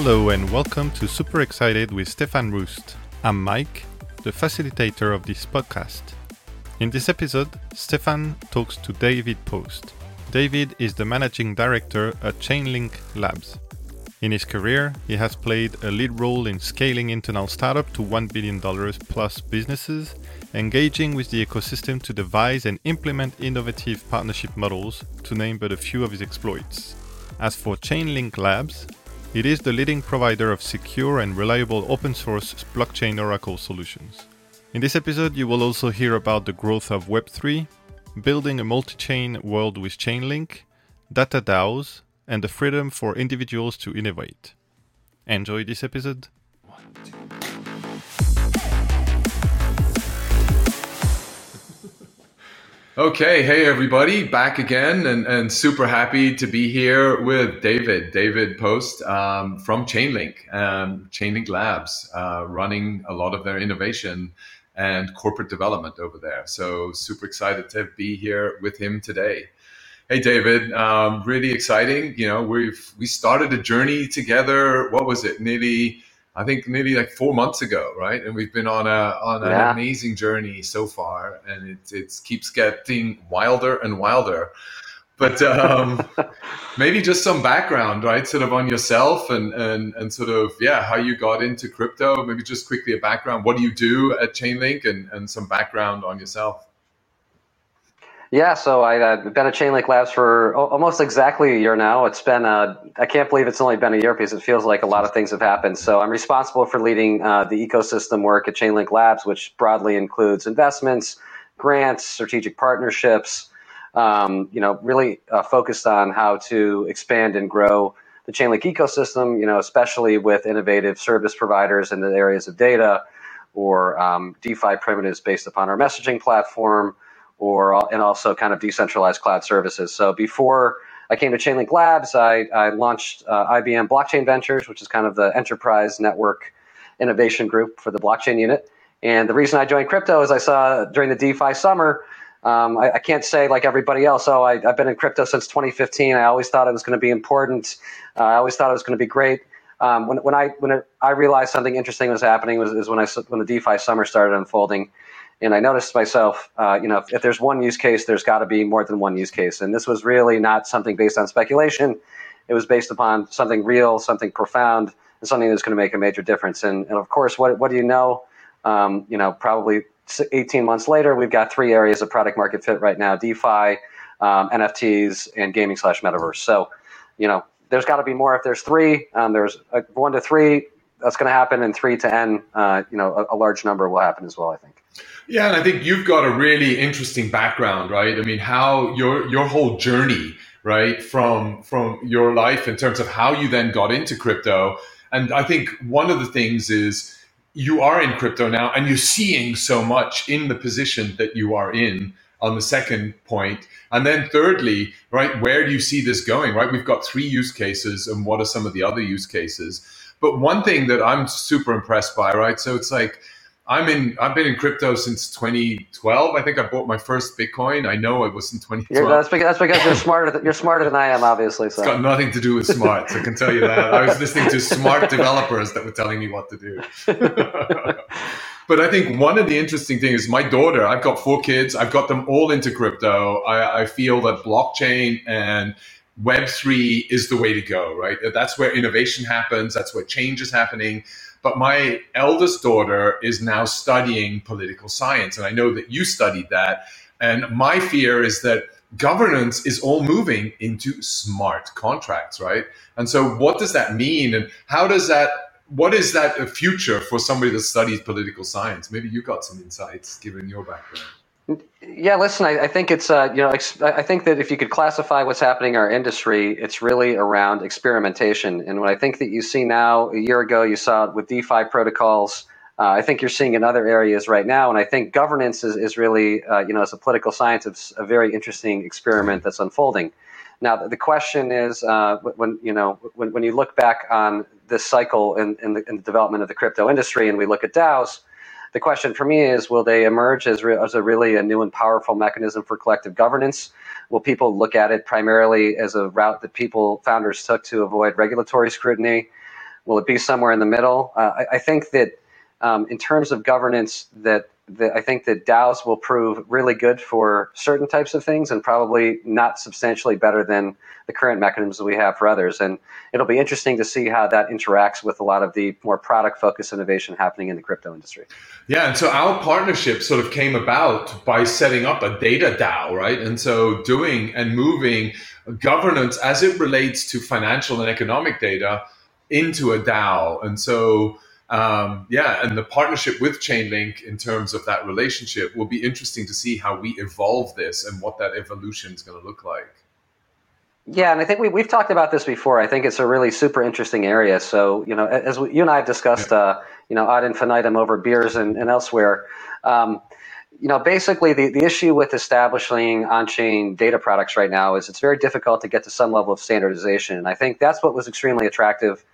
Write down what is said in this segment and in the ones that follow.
Hello and welcome to Super Excited with Stefan Rust. I'm Mike, the facilitator of this podcast. In this episode, Stefan talks to David Post. David is the managing director at Chainlink Labs. In his career, he has played a lead role in scaling internal startup to $1 billion plus businesses, engaging with the ecosystem to devise and implement innovative partnership models, to name but a few of his exploits. As for Chainlink Labs, it is the leading provider of secure and reliable open source blockchain Oracle solutions. In this episode, you will also hear about the growth of Web3, building a multi chain world with Chainlink, data DAOs, and the freedom for individuals to innovate. Enjoy this episode. Okay, hey everybody, back again, and, and super happy to be here with David, David Post um, from Chainlink, um, Chainlink Labs, uh, running a lot of their innovation and corporate development over there. So super excited to be here with him today. Hey David, um, really exciting. You know, we've we started a journey together. What was it? Nearly I think maybe like four months ago, right? And we've been on a on an yeah. amazing journey so far, and it it keeps getting wilder and wilder. But um, maybe just some background, right? Sort of on yourself and and and sort of yeah, how you got into crypto. Maybe just quickly a background. What do you do at Chainlink, and and some background on yourself. Yeah, so I've uh, been at Chainlink Labs for almost exactly a year now. It's been, uh, I can't believe it's only been a year because it feels like a lot of things have happened. So I'm responsible for leading uh, the ecosystem work at Chainlink Labs, which broadly includes investments, grants, strategic partnerships, um, you know, really uh, focused on how to expand and grow the Chainlink ecosystem, you know, especially with innovative service providers in the areas of data or um, DeFi primitives based upon our messaging platform or and also kind of decentralized cloud services. So before I came to Chainlink Labs, I, I launched uh, IBM Blockchain Ventures, which is kind of the enterprise network innovation group for the blockchain unit. And the reason I joined crypto is I saw during the DeFi summer. Um, I, I, can't say like everybody else. Oh, I, have been in crypto since 2015. I always thought it was going to be important. Uh, I always thought it was going to be great. Um, when, when I when it, I realized something interesting was happening was is when I when the DeFi summer started unfolding. And I noticed myself, uh, you know, if, if, there's one use case, there's got to be more than one use case. And this was really not something based on speculation. It was based upon something real, something profound, and something that's going to make a major difference. And, and of course, what, what do you know? Um, you know, probably 18 months later, we've got three areas of product market fit right now: DeFi, um, NFTs, and gaming slash metaverse. So, you know, there's got to be more. If there's three, um, there's a, one to three. That's going to happen, and three to n. Uh, you know, a, a large number will happen as well. I think. Yeah, and I think you've got a really interesting background, right? I mean, how your your whole journey, right, from from your life in terms of how you then got into crypto. And I think one of the things is you are in crypto now and you're seeing so much in the position that you are in on the second point. And then thirdly, right, where do you see this going? Right? We've got three use cases and what are some of the other use cases? But one thing that I'm super impressed by, right? So it's like I'm in. I've been in crypto since 2012. I think I bought my first Bitcoin. I know it was in 2012. Yeah, that's because that's because you're smarter. Than, you're smarter than I am, obviously. So. It's got nothing to do with smart. I can tell you that. I was listening to smart developers that were telling me what to do. but I think one of the interesting things is my daughter. I've got four kids. I've got them all into crypto. I, I feel that blockchain and Web3 is the way to go, right? That's where innovation happens. That's where change is happening. But my eldest daughter is now studying political science. And I know that you studied that. And my fear is that governance is all moving into smart contracts, right? And so what does that mean? And how does that what is that future for somebody that studies political science? Maybe you got some insights given your background. Yeah, listen, I, I think it's uh, you know I think that if you could classify what's happening in our industry, it's really around experimentation. And what I think that you see now, a year ago, you saw it with DeFi protocols. Uh, I think you're seeing in other areas right now, and I think governance is, is really, uh, you know, as a political science, it's a very interesting experiment that's unfolding. Now, the question is, uh, when you know, when, when you look back on this cycle in, in, the, in the development of the crypto industry, and we look at DAOs, the question for me is will they emerge as, re- as a really a new and powerful mechanism for collective governance will people look at it primarily as a route that people founders took to avoid regulatory scrutiny Will it be somewhere in the middle? Uh, I, I, think that um, in terms of governance, that, I think that DAOs will prove really good for certain types of things, and probably not substantially better than the current mechanisms we have for others. And it'll be interesting to see how that interacts with a lot of the more product focused innovation happening in the crypto industry. Yeah, and so our partnership sort of came about by setting up a data DAO, right? And so doing and moving governance as it relates to financial and economic data into a DAO. And so, um, yeah, and the partnership with Chainlink in terms of that relationship will be interesting to see how we evolve this and what that evolution is going to look like. Yeah, and I think we, we've talked about this before. I think it's a really super interesting area. So, you know, as we, you and I have discussed, uh, you know, ad infinitum over beers and, and elsewhere, um, you know, basically the, the issue with establishing on-chain data products right now is it's very difficult to get to some level of standardization. And I think that's what was extremely attractive,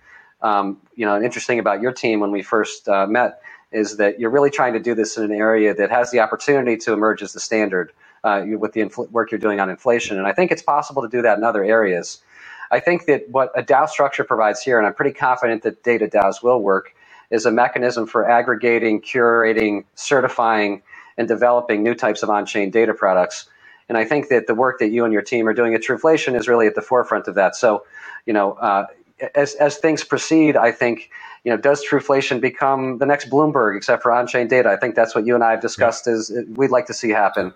um, you know, interesting about your team when we first uh, met is that you're really trying to do this in an area that has the opportunity to emerge as the standard uh, with the infl- work you're doing on inflation. And I think it's possible to do that in other areas. I think that what a DAO structure provides here, and I'm pretty confident that data DAOs will work, is a mechanism for aggregating, curating, certifying, and developing new types of on-chain data products. And I think that the work that you and your team are doing at Truflation is really at the forefront of that. So, you know, uh, as as things proceed, I think you know, does Truflation become the next Bloomberg, except for on-chain data? I think that's what you and I have discussed. Is we'd like to see happen.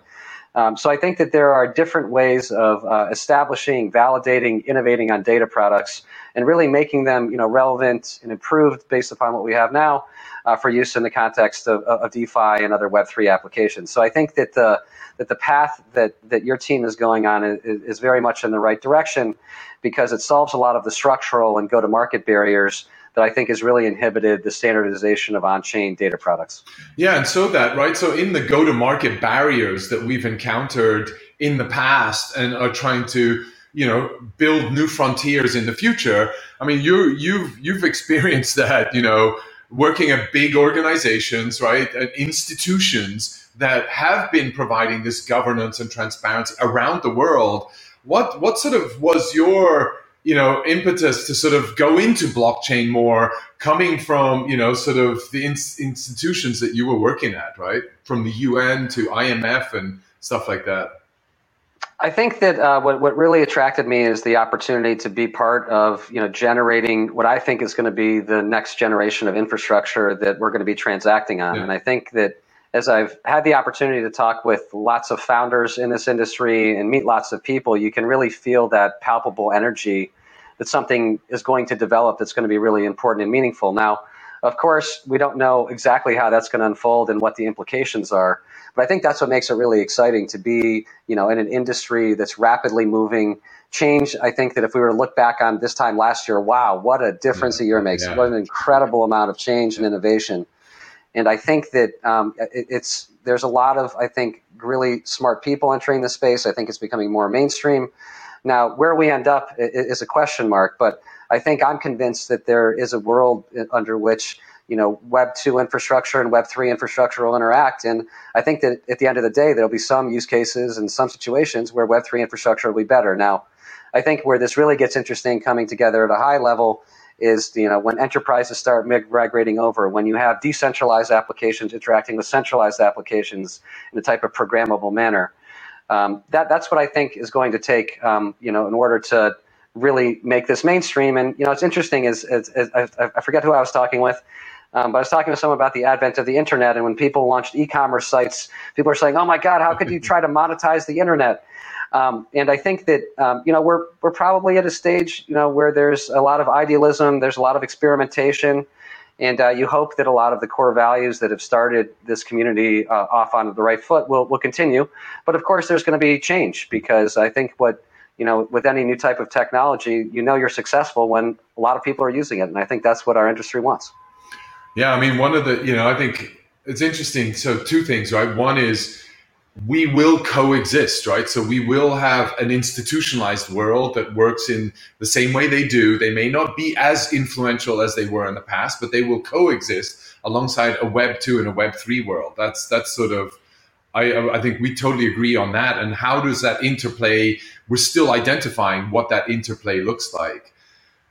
Um, so I think that there are different ways of uh, establishing, validating, innovating on data products, and really making them, you know, relevant and improved based upon what we have now uh, for use in the context of, of DeFi and other Web3 applications. So I think that the that the path that, that your team is going on is, is very much in the right direction because it solves a lot of the structural and go-to-market barriers that I think has really inhibited the standardization of on-chain data products. Yeah, and so that right. So in the go-to-market barriers that we've encountered in the past and are trying to you know build new frontiers in the future. I mean, you you've you've experienced that. You know, working at big organizations, right, and institutions that have been providing this governance and transparency around the world. What what sort of was your you know impetus to sort of go into blockchain more coming from you know sort of the in- institutions that you were working at right? From the un to imf and stuff like that. I think that uh, what what really attracted me is the opportunity to be part of you know generating what I think is going to be the next generation of infrastructure that we're going to be transacting on, yeah. and I think that as I've had the opportunity to talk with lots of founders in this industry and meet lots of people, you can really feel that palpable energy that something is going to develop that's going to be really important and meaningful. Now, of course, we don't know exactly how that's going to unfold and what the implications are, but I think that's what makes it really exciting to be, you know, in an industry that's rapidly moving. Change. I think that if we were to look back on this time last year, wow, what a difference yeah. a year makes! Yeah. What an incredible amount of change and innovation. And I think that um, it, it's there's a lot of I think really smart people entering the space. I think it's becoming more mainstream. Now, where we end up is a question mark, but I think I'm convinced that there is a world under which you know Web two infrastructure and Web three infrastructure will interact, and I think that at the end of the day, there'll be some use cases and some situations where Web three infrastructure will be better. Now, I think where this really gets interesting coming together at a high level is you know when enterprises start migrating over, when you have decentralized applications interacting with centralized applications in a type of programmable manner. Um, that that's what I think is going to take um, you know in order to really make this mainstream. And you know it's interesting is, is, is I, I, forget who I was talking with. Um, but I was talking to someone about the advent of the internet, and when people launched e-commerce sites, people are saying, "Oh my God, how could you try to monetize the internet?" Um, and I think that um, you know we're we're probably at a stage you know where there's a lot of idealism, there's a lot of experimentation, and uh, you hope that a lot of the core values that have started this community uh, off on the right foot will will continue. But of course, there's going to be change because I think what you know with any new type of technology, you know you're successful when a lot of people are using it, and I think that's what our industry wants. Yeah, I mean, one of the you know I think it's interesting. So two things, right? One is we will coexist, right? So we will have an institutionalized world that works in the same way they do. They may not be as influential as they were in the past, but they will coexist alongside a Web two and a Web three world. That's that's sort of I, I think we totally agree on that. And how does that interplay? We're still identifying what that interplay looks like.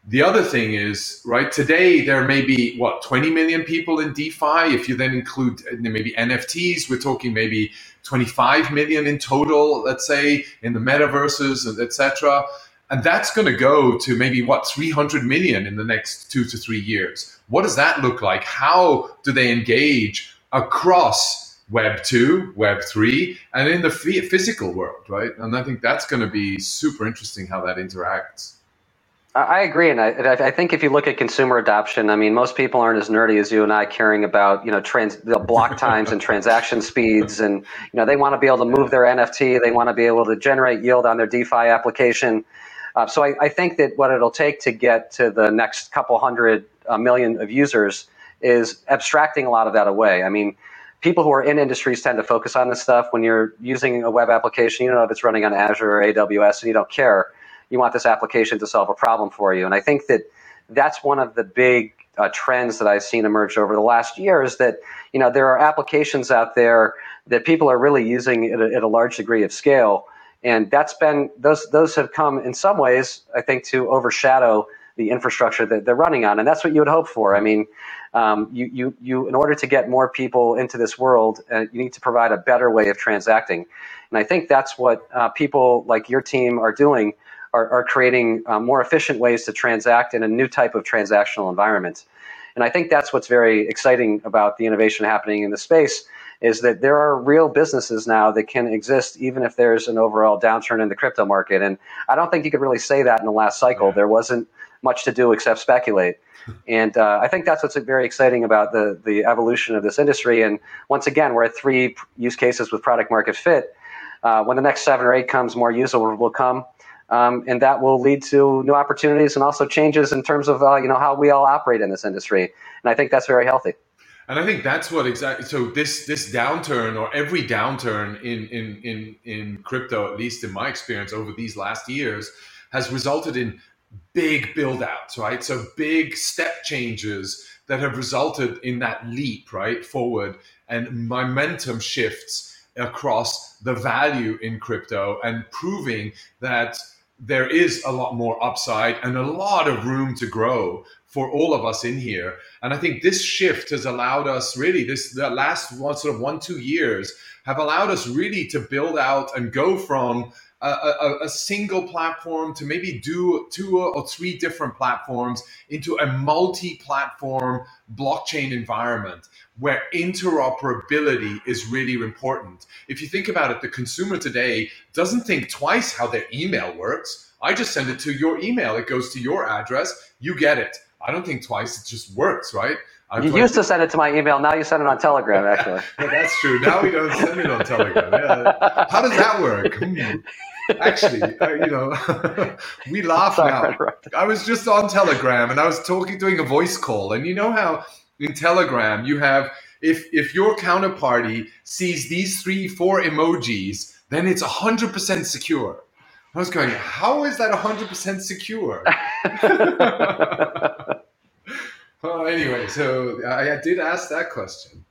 The other thing is, right, today there may be, what, 20 million people in DeFi. If you then include uh, maybe NFTs, we're talking maybe 25 million in total, let's say, in the metaverses, and etc. And that's going to go to maybe, what, 300 million in the next two to three years. What does that look like? How do they engage across Web 2, Web 3, and in the physical world, right? And I think that's going to be super interesting how that interacts. I agree, and I, I, think if you look at consumer adoption, I mean, most people aren't as nerdy as you and I, caring about you know trans the block times and transaction speeds, and you know they want to be able to move their NFT, they want to be able to generate yield on their DeFi application. Uh, so I, I, think that what it'll take to get to the next couple hundred uh, million of users is abstracting a lot of that away. I mean, people who are in industries tend to focus on this stuff. When you're using a web application, you don't know if it's running on Azure or AWS, and you don't care you want this application to solve a problem for you. And I think that that's one of the big uh, trends that I've seen emerge over the last year is that you know there are applications out there that people are really using at a, at a large degree of scale, and that's been those those have come in some ways I think to overshadow the infrastructure that they're running on, and that's what you would hope for. I mean, um, you, you, you, in order to get more people into this world, uh, you need to provide a better way of transacting, and I think that's what uh, people like your team are doing are, are creating uh, more efficient ways to transact in a new type of transactional environment. And I think that's what's very exciting about the innovation happening in the space is that there are real businesses now that can exist even if there's an overall downturn in the crypto market. And I don't think you could really say that in the last cycle. Yeah. There wasn't much to do except speculate. and uh, I think that's what's very exciting about the, the evolution of this industry. And once again, we're at three use cases with product market fit. Uh, when the next seven or eight comes, more users will come um, and that will lead to new opportunities and also changes in terms of uh, you know how we all operate in this industry. And I think that's very healthy. And I think that's what exactly. So this this downturn or every downturn in in in in crypto, at least in my experience over these last years, has resulted in big build outs, right? So big step changes that have resulted in that leap, right, forward and momentum shifts across the value in crypto and proving that there is a lot more upside and a lot of room to grow for all of us in here. And I think this shift has allowed us really this the last one sort of one two years have allowed us really to build out and go from a, a, a, single platform to maybe do two or three different platforms into a multi-platform blockchain environment where interoperability is really important. If you think about it, the consumer today doesn't think twice how their email works. I just send it to your email. It goes to your address. You get it. I don't think twice. It just works, right? i you used to send it to my email. Now you send it on Telegram, actually. yeah, that's true. Now we don't send it on Telegram. Yeah. How does that work? Hmm. Actually, uh, you know, we laugh Sorry, now. I was just on Telegram and I was talking, doing a voice call, and you know how in Telegram you have if if your counterparty sees these three, four emojis, then it's hundred percent secure. I was going, how is that hundred percent secure? well, anyway, so I, I did ask that question.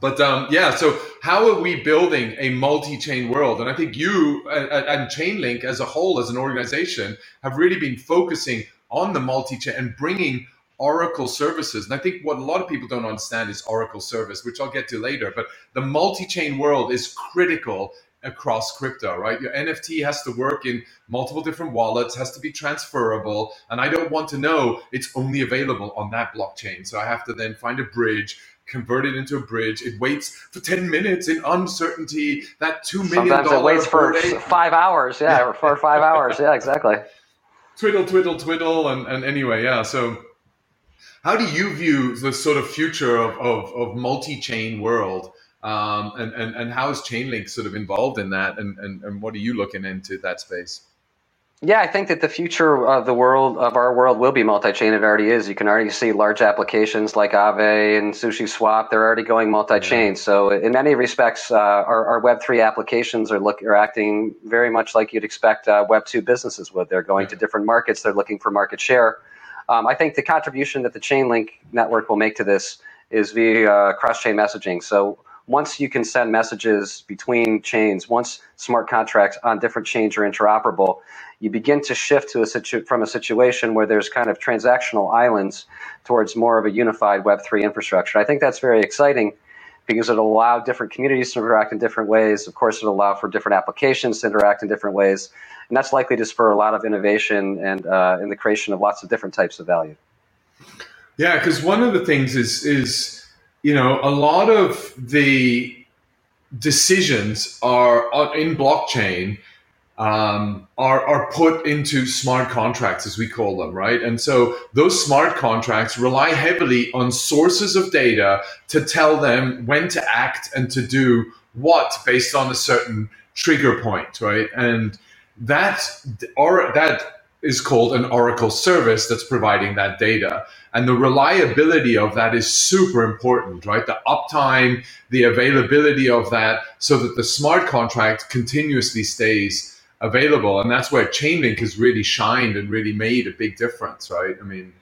But um, yeah, so how are we building a multi-chain world? And I think you and, and Chainlink as a whole, as an organization, have really been focusing on the multi-chain and bringing Oracle services. And I think what a lot of people don't understand is Oracle service, which I'll get to later. But the multi-chain world is critical across crypto, right? Your NFT has to work in multiple different wallets, has to be transferable. And I don't want to know it's only available on that blockchain. So I have to then find a bridge convert it into a bridge. It waits for 10 minutes in uncertainty. That $2 million. Sometimes it waits for five hours. Yeah, yeah. for five hours. Yeah, exactly. Twiddle, twiddle, twiddle. And, and anyway, yeah. So, how do you view the sort of future of, of, of multi chain world? Um, and, and, and how is Chainlink sort of involved in that? And, and, and what are you looking into that space? Yeah, I think that the future of the world of our world will be multi-chain. It already is. You can already see large applications like Aave and Sushi Swap. They're already going multi-chain. So, in many respects, uh, our, our Web three applications are look are acting very much like you'd expect uh, Web two businesses would. They're going yeah. to different markets. They're looking for market share. Um, I think the contribution that the Chainlink network will make to this is via uh, cross-chain messaging. So once you can send messages between chains, once smart contracts on different chains are interoperable, you begin to shift to a situ- from a situation where there's kind of transactional islands towards more of a unified Web3 infrastructure. I think that's very exciting because it'll allow different communities to interact in different ways. Of course, it'll allow for different applications to interact in different ways. And that's likely to spur a lot of innovation and uh, in the creation of lots of different types of value. Yeah, because one of the things is is you know, a lot of the decisions are in blockchain um, are, are put into smart contracts, as we call them, right? And so those smart contracts rely heavily on sources of data to tell them when to act and to do what based on a certain trigger point, right? And that or that is called an Oracle service that's providing that data. And the reliability of that is super important, right? The uptime, the availability of that, so that the smart contract continuously stays available. And that's where Chainlink has really shined and really made a big difference, right? I mean,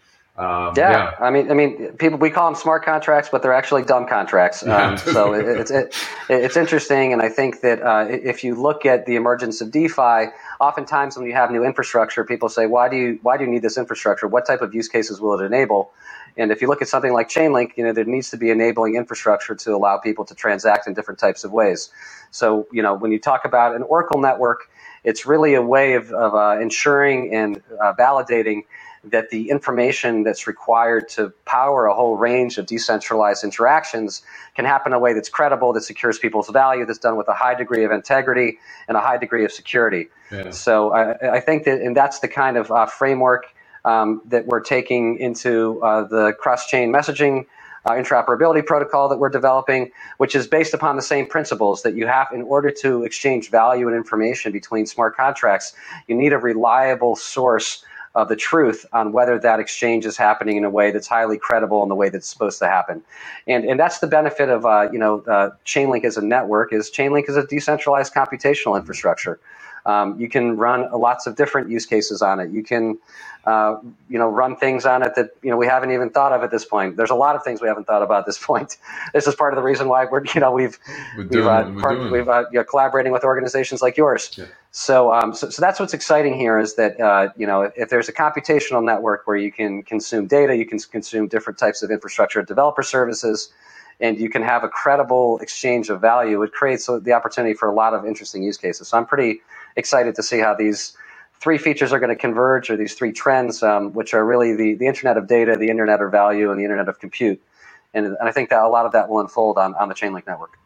um, yeah. yeah. I mean, I mean, people we call them smart contracts, but they're actually dumb contracts. Um, so it, it's it, it's interesting, and I think that uh, if you look at the emergence of DeFi, oftentimes when you have new infrastructure, people say, "Why do you why do you need this infrastructure? What type of use cases will it enable?" And if you look at something like Chainlink, you know there needs to be enabling infrastructure to allow people to transact in different types of ways. So you know when you talk about an Oracle network, it's really a way of, of uh, ensuring and uh, validating that the information that's required to power a whole range of decentralized interactions can happen in a way that's credible, that secures people's value, that's done with a high degree of integrity and a high degree of security. Yeah. So I, I, think that, and that's the kind of uh, framework um, that we're taking into uh, the cross-chain messaging uh, interoperability protocol that we're developing, which is based upon the same principles that you have in order to exchange value and information between smart contracts, you need a reliable source of the truth on whether that exchange is happening in a way that's highly credible in the way that's supposed to happen. And, and that's the benefit of uh, you know uh, Chainlink as a network is Chainlink is a decentralized computational infrastructure. Um, you can run lots of different use cases on it. You can uh, you know, run things on it that you know we haven't even thought of at this point. There's a lot of things we haven't thought about at this point. This is part of the reason why we're you know we've we're we've, uh, we're part, we've uh, you know, collaborating with organizations like yours. Yeah. So, um, so, so that's what's exciting here is that uh, you know if, if, there's a computational network where you can consume data, you can consume different types of infrastructure, developer services, and you can have a credible exchange of value. It creates the opportunity for a lot of interesting use cases. So I'm pretty excited to see how these three features are going to converge, or these three trends, um, which are really the, the Internet of Data, the Internet of Value, and the Internet of Compute. And, and I think that a lot of that will unfold on, on the Chainlink network.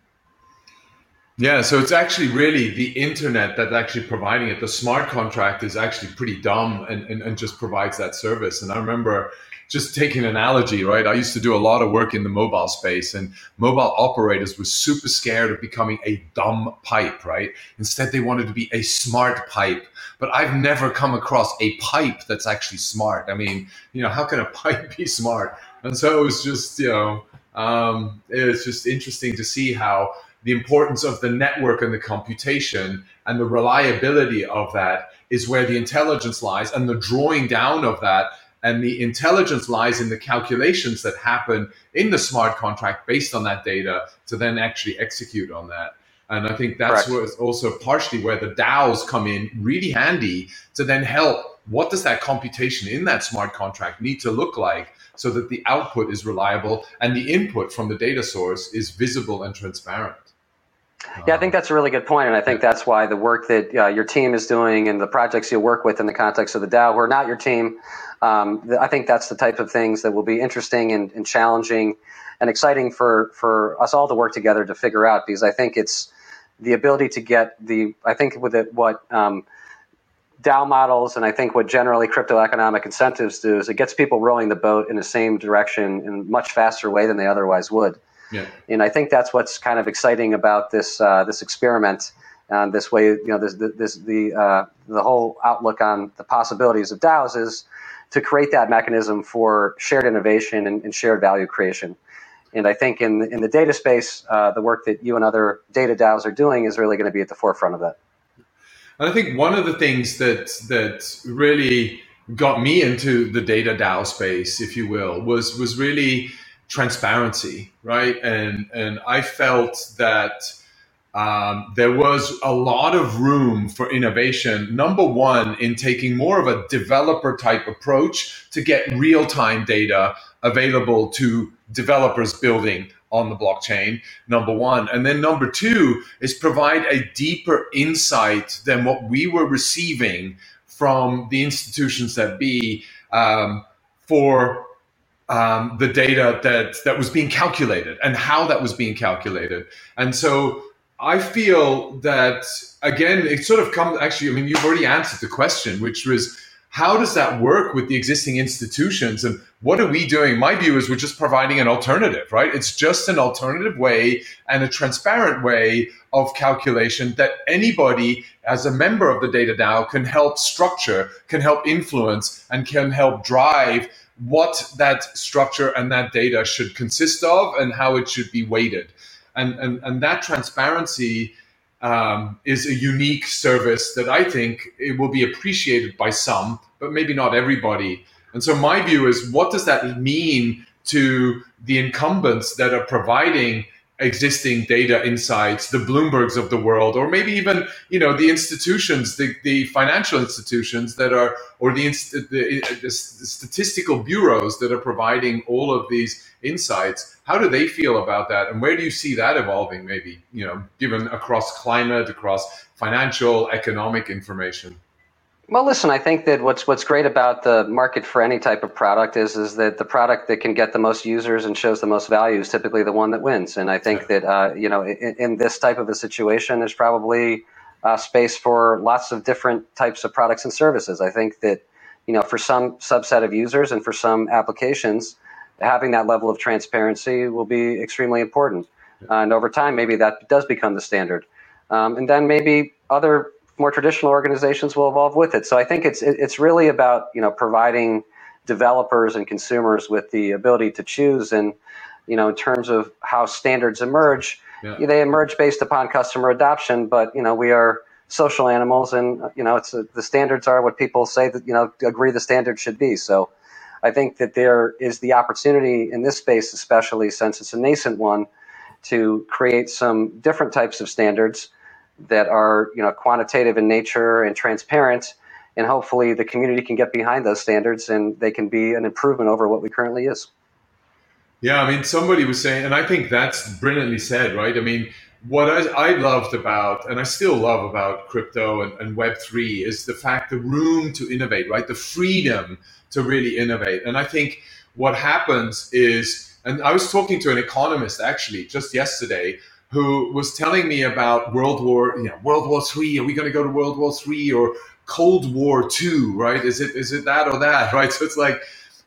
Yeah, so it's actually really the internet that's actually providing it. The smart contract is actually pretty dumb and, and, and just provides that service. And I remember just taking an analogy, right? I used to do a lot of work in the mobile space, and mobile operators were super scared of becoming a dumb pipe, right? Instead, they wanted to be a smart pipe. But I've never come across a pipe that's actually smart. I mean, you know, how can a pipe be smart? And so it was just, you know, um, it's just interesting to see how the importance of the network and the computation and the reliability of that is where the intelligence lies and the drawing down of that and the intelligence lies in the calculations that happen in the smart contract based on that data to then actually execute on that. And I think that's where also partially where the DAOs come in really handy to then help. What does that computation in that smart contract need to look like so that the output is reliable and the input from the data source is visible and transparent? Yeah, I think that's a really good point, and I think that's why the work that uh, your team is doing and the projects you work with in the context of the DAO, we're not your team, um, I think that's the type of things that will be interesting and, and, challenging and exciting for, for us all to work together to figure out because I think it's the ability to get the, I think with it, what um, DAO models and I think what generally crypto economic incentives do is it gets people rowing the boat in the same direction in a much faster way than they otherwise would. Yeah. And I think that's what's kind of exciting about this uh, this experiment. Uh, this way, you know, this, this the uh, the whole outlook on the possibilities of DAOs is to create that mechanism for shared innovation and, and shared value creation. And I think in in the data space, uh, the work that you and other data DAOs are doing is really going to be at the forefront of that. And I think one of the things that that really got me into the data DAO space, if you will, was was really transparency, right? And and I felt that um, there was a lot of room for innovation. Number one, in taking more of a developer type approach to get real time data available to developers building on the blockchain, number one. And then number two is provide a deeper insight than what we were receiving from the institutions that be um, for um, the data that, that was being calculated and how that was being calculated. And so I feel that again, it sort of comes actually. I mean, you've already answered the question, which was how does that work with the existing institutions and what are we doing? My view is we're just providing an alternative, right? It's just an alternative way and a transparent way of calculation that anybody as a member of the data DAO can help structure, can help influence, and can help drive what that structure and that data should consist of and how it should be weighted and and, and that transparency um, is a unique service that I think it will be appreciated by some, but maybe not everybody. And so my view is, what does that mean to the incumbents that are providing existing data insights, the Bloombergs of the world, or maybe even you know the institutions, the, the financial institutions that are, or the, the, the statistical bureaus that are providing all of these insights. How do they feel about that, and where do you see that evolving? Maybe you know, given across climate, across financial, economic information. Well, listen, I think that what's what's great about the market for any type of product is is that the product that can get the most users and shows the most value is typically the one that wins. And I think that uh, you know, in, in, this type of a situation, there's probably uh, space for lots of different types of products and services. I think that you know, for some subset of users and for some applications, having that level of transparency will be extremely important. Uh, and over time, maybe that does become the standard. Um, and then maybe other more traditional organizations will evolve with it. So I think it's it's really about you know providing developers and consumers with the ability to choose and you know in terms of how standards emerge yeah. they emerge based upon customer adoption but you know we are social animals and you know it's a, the standards are what people say that you know agree the standards should be so i think that there is the opportunity in this space especially since it's a nascent one to create some different types of standards that are you know quantitative in nature and transparent and hopefully the community can get behind those standards and they can be an improvement over what we currently is. Yeah i mean somebody was saying and i think that's brilliantly said right? I mean what I, I loved about and i still love about crypto and, and web3 is the fact the room to innovate right? The freedom to really innovate. And i think what happens is and i was talking to an economist actually just yesterday who was telling me about World War, you know, World War Three. Are we going to go to World War Three or Cold War Two? Right? Is it is it that or that? Right? So it's like,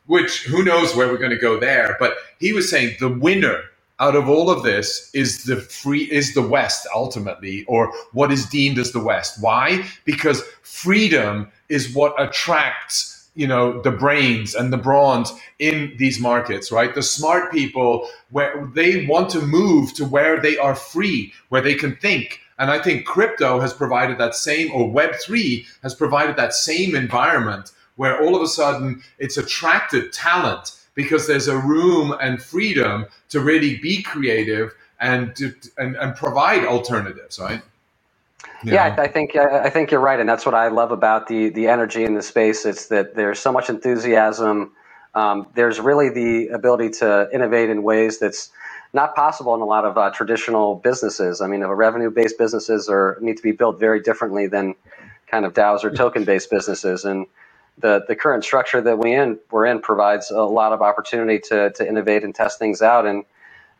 which who knows where we're going to go there? But he was saying the winner out of all of this is the free is the West ultimately, or what is deemed as the West. Why? Because freedom is what attracts you know the brains and the bronze in these markets right? The smart people where they want to move to where they are free where they can think. And i think crypto has provided that same or web3 has provided that same environment where all of a sudden it's attracted talent because there's a room and freedom to really be creative and to, and, and provide alternatives right yeah, I think I think you're right, and that's what I love about the the energy in the space. It's that there's so much enthusiasm. Um, there's really the ability to innovate in ways that's not possible in a lot of uh, traditional businesses. I mean, revenue-based businesses are need to be built very differently than kind of DAOs or token-based businesses, and the the current structure that we in we're in provides a lot of opportunity to to innovate and test things out, and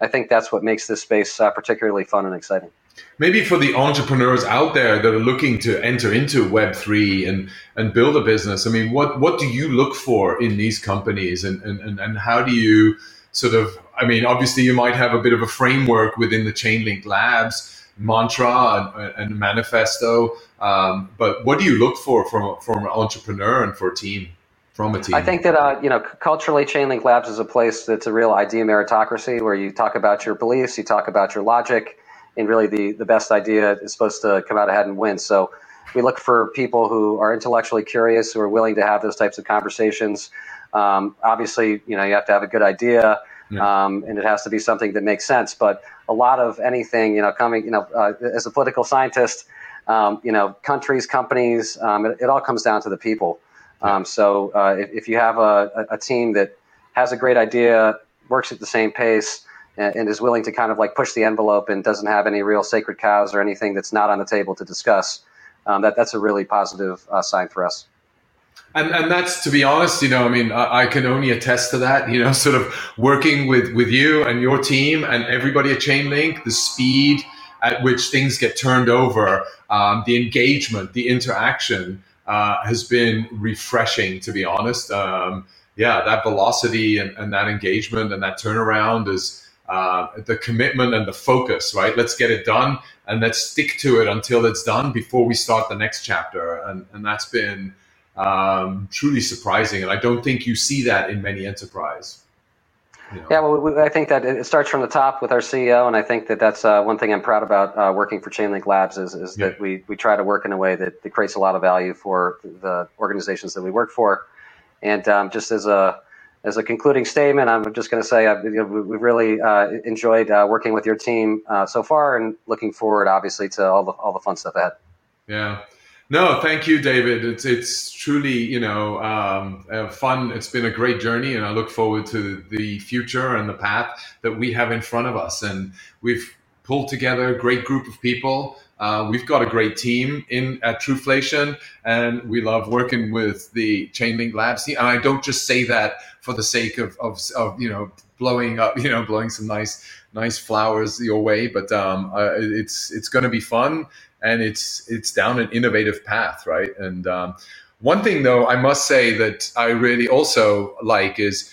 I think that's what makes this space uh, particularly fun and exciting maybe for the entrepreneurs out there that are looking to enter into web3 and and build a business i mean what what do you look for in these companies? And and, and how do you sort of i mean obviously you might have a bit of a framework within the chainlink labs mantra and, and manifesto um, but what do you look for from, from an entrepreneur and for a team from a team? I think that uh, you know culturally chainlink labs is a place that's a real idea meritocracy where you talk about your beliefs you talk about your logic and really the, the best idea is supposed to come out ahead and win. So we look for people who are intellectually curious, who are willing to have those types of conversations. Um, obviously, you know, you have to have a good idea. yeah. um, and it has to be something that makes sense. But a lot of anything, you know, coming, you know, uh, as a political scientist, um, you know, countries, companies, um, it, it, all comes down to the people. Um, so uh, if, if, you have a, a, team that has a great idea, works at the same pace, and, and, is willing to kind of like push the envelope and doesn't have any real sacred cows or anything that's not on the table to discuss, um, that that's a really positive uh, sign for us. And, and that's to be honest, you know, I mean, I, I, can only attest to that, you know, sort of working with, with you and your team and everybody at Chainlink, the speed at which things get turned over, um, the engagement, the interaction uh, has been refreshing, to be honest. Um, yeah, that velocity and, and, that engagement and that turnaround is uh, the commitment and the focus, right? Let's get it done and let's stick to it until it's done before we start the next chapter. And, and that's been um, truly surprising. And I don't think you see that in many enterprise. You know. Yeah, well, we, I think that it starts from the top with our CEO, and I think that that's uh, one thing I'm proud about uh, working for Chainlink Labs is, is yeah. that we, we try to work in a way that, that, creates a lot of value for the organizations that we work for. And um, just as a as a concluding statement, I'm just going to say uh, we've really uh, enjoyed uh, working with your team uh, so far, and looking forward, obviously, to all the all the fun stuff ahead. Yeah. No, thank you, David. It's it's truly you know um, fun. It's been a great journey, and I look forward to the future and the path that we have in front of us. And we've pulled together a great group of people. Uh, we've got a great team in at Truflation, and we love working with the Chainlink Labs team. And I don't just say that for the sake of, of, of you know blowing up, you know, blowing some nice nice flowers your way, but um, uh, it's it's going to be fun and it's it's down an innovative path, right? And um, one thing though, I must say that I really also like is.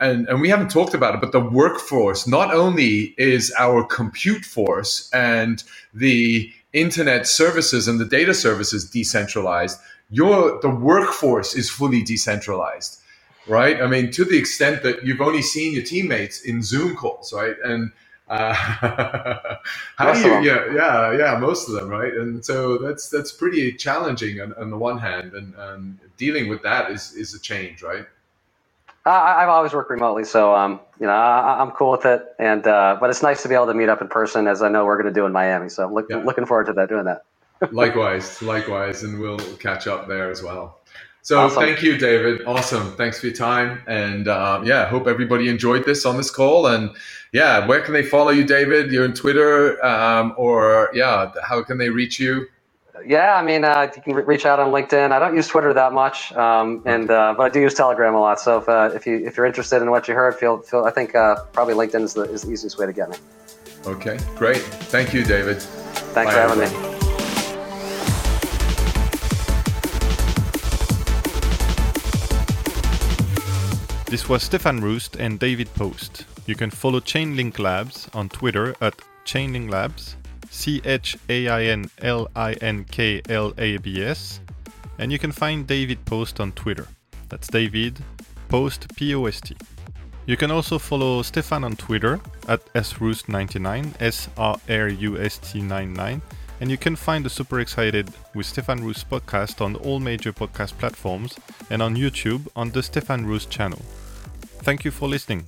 And, and we haven't talked about it, but the workforce not only is our compute force and the internet services and the data services decentralized, your the workforce is fully decentralized, right? I mean, to the extent that you've only seen your teammates in Zoom calls, right? And uh, how do you? Yeah, yeah, yeah. Most of them, right? And so that's that's pretty challenging on, on the one hand, and, and dealing with that is is a change, right? I, have always worked remotely, so um, you know I, am cool with it. And uh, but it's nice to be able to meet up in person, as I know we're going to do in Miami. So look, yeah. looking forward to that, doing that. likewise, likewise, and we'll catch up there as well. So awesome. thank you, David. Awesome. Thanks for your time. And um, yeah, hope everybody enjoyed this on this call. And yeah, where can they follow you, David? You're on Twitter, um, or yeah, how can they reach you? Yeah, I mean, uh, you can re- reach out on LinkedIn. I don't use Twitter that much, um, and uh, but I do use Telegram a lot. So if, uh, if you if you're interested in what you heard, feel feel I think uh, probably LinkedIn is the, is the easiest way to get me. Okay, great. Thank you, David. Thanks Bye, for having everyone. me. This was Stefan Rust and David Post. You can follow Chainlink Labs on Twitter at Chainlink Labs, C H A I N L I N K L A B S, and you can find David Post on Twitter. That's David Post P O S T. You can also follow Stefan on Twitter at sroost99, S R R U S T 99, and you can find the Super Excited with Stefan Rust podcast on all major podcast platforms and on YouTube on the Stefan Rust channel. Thank you for listening.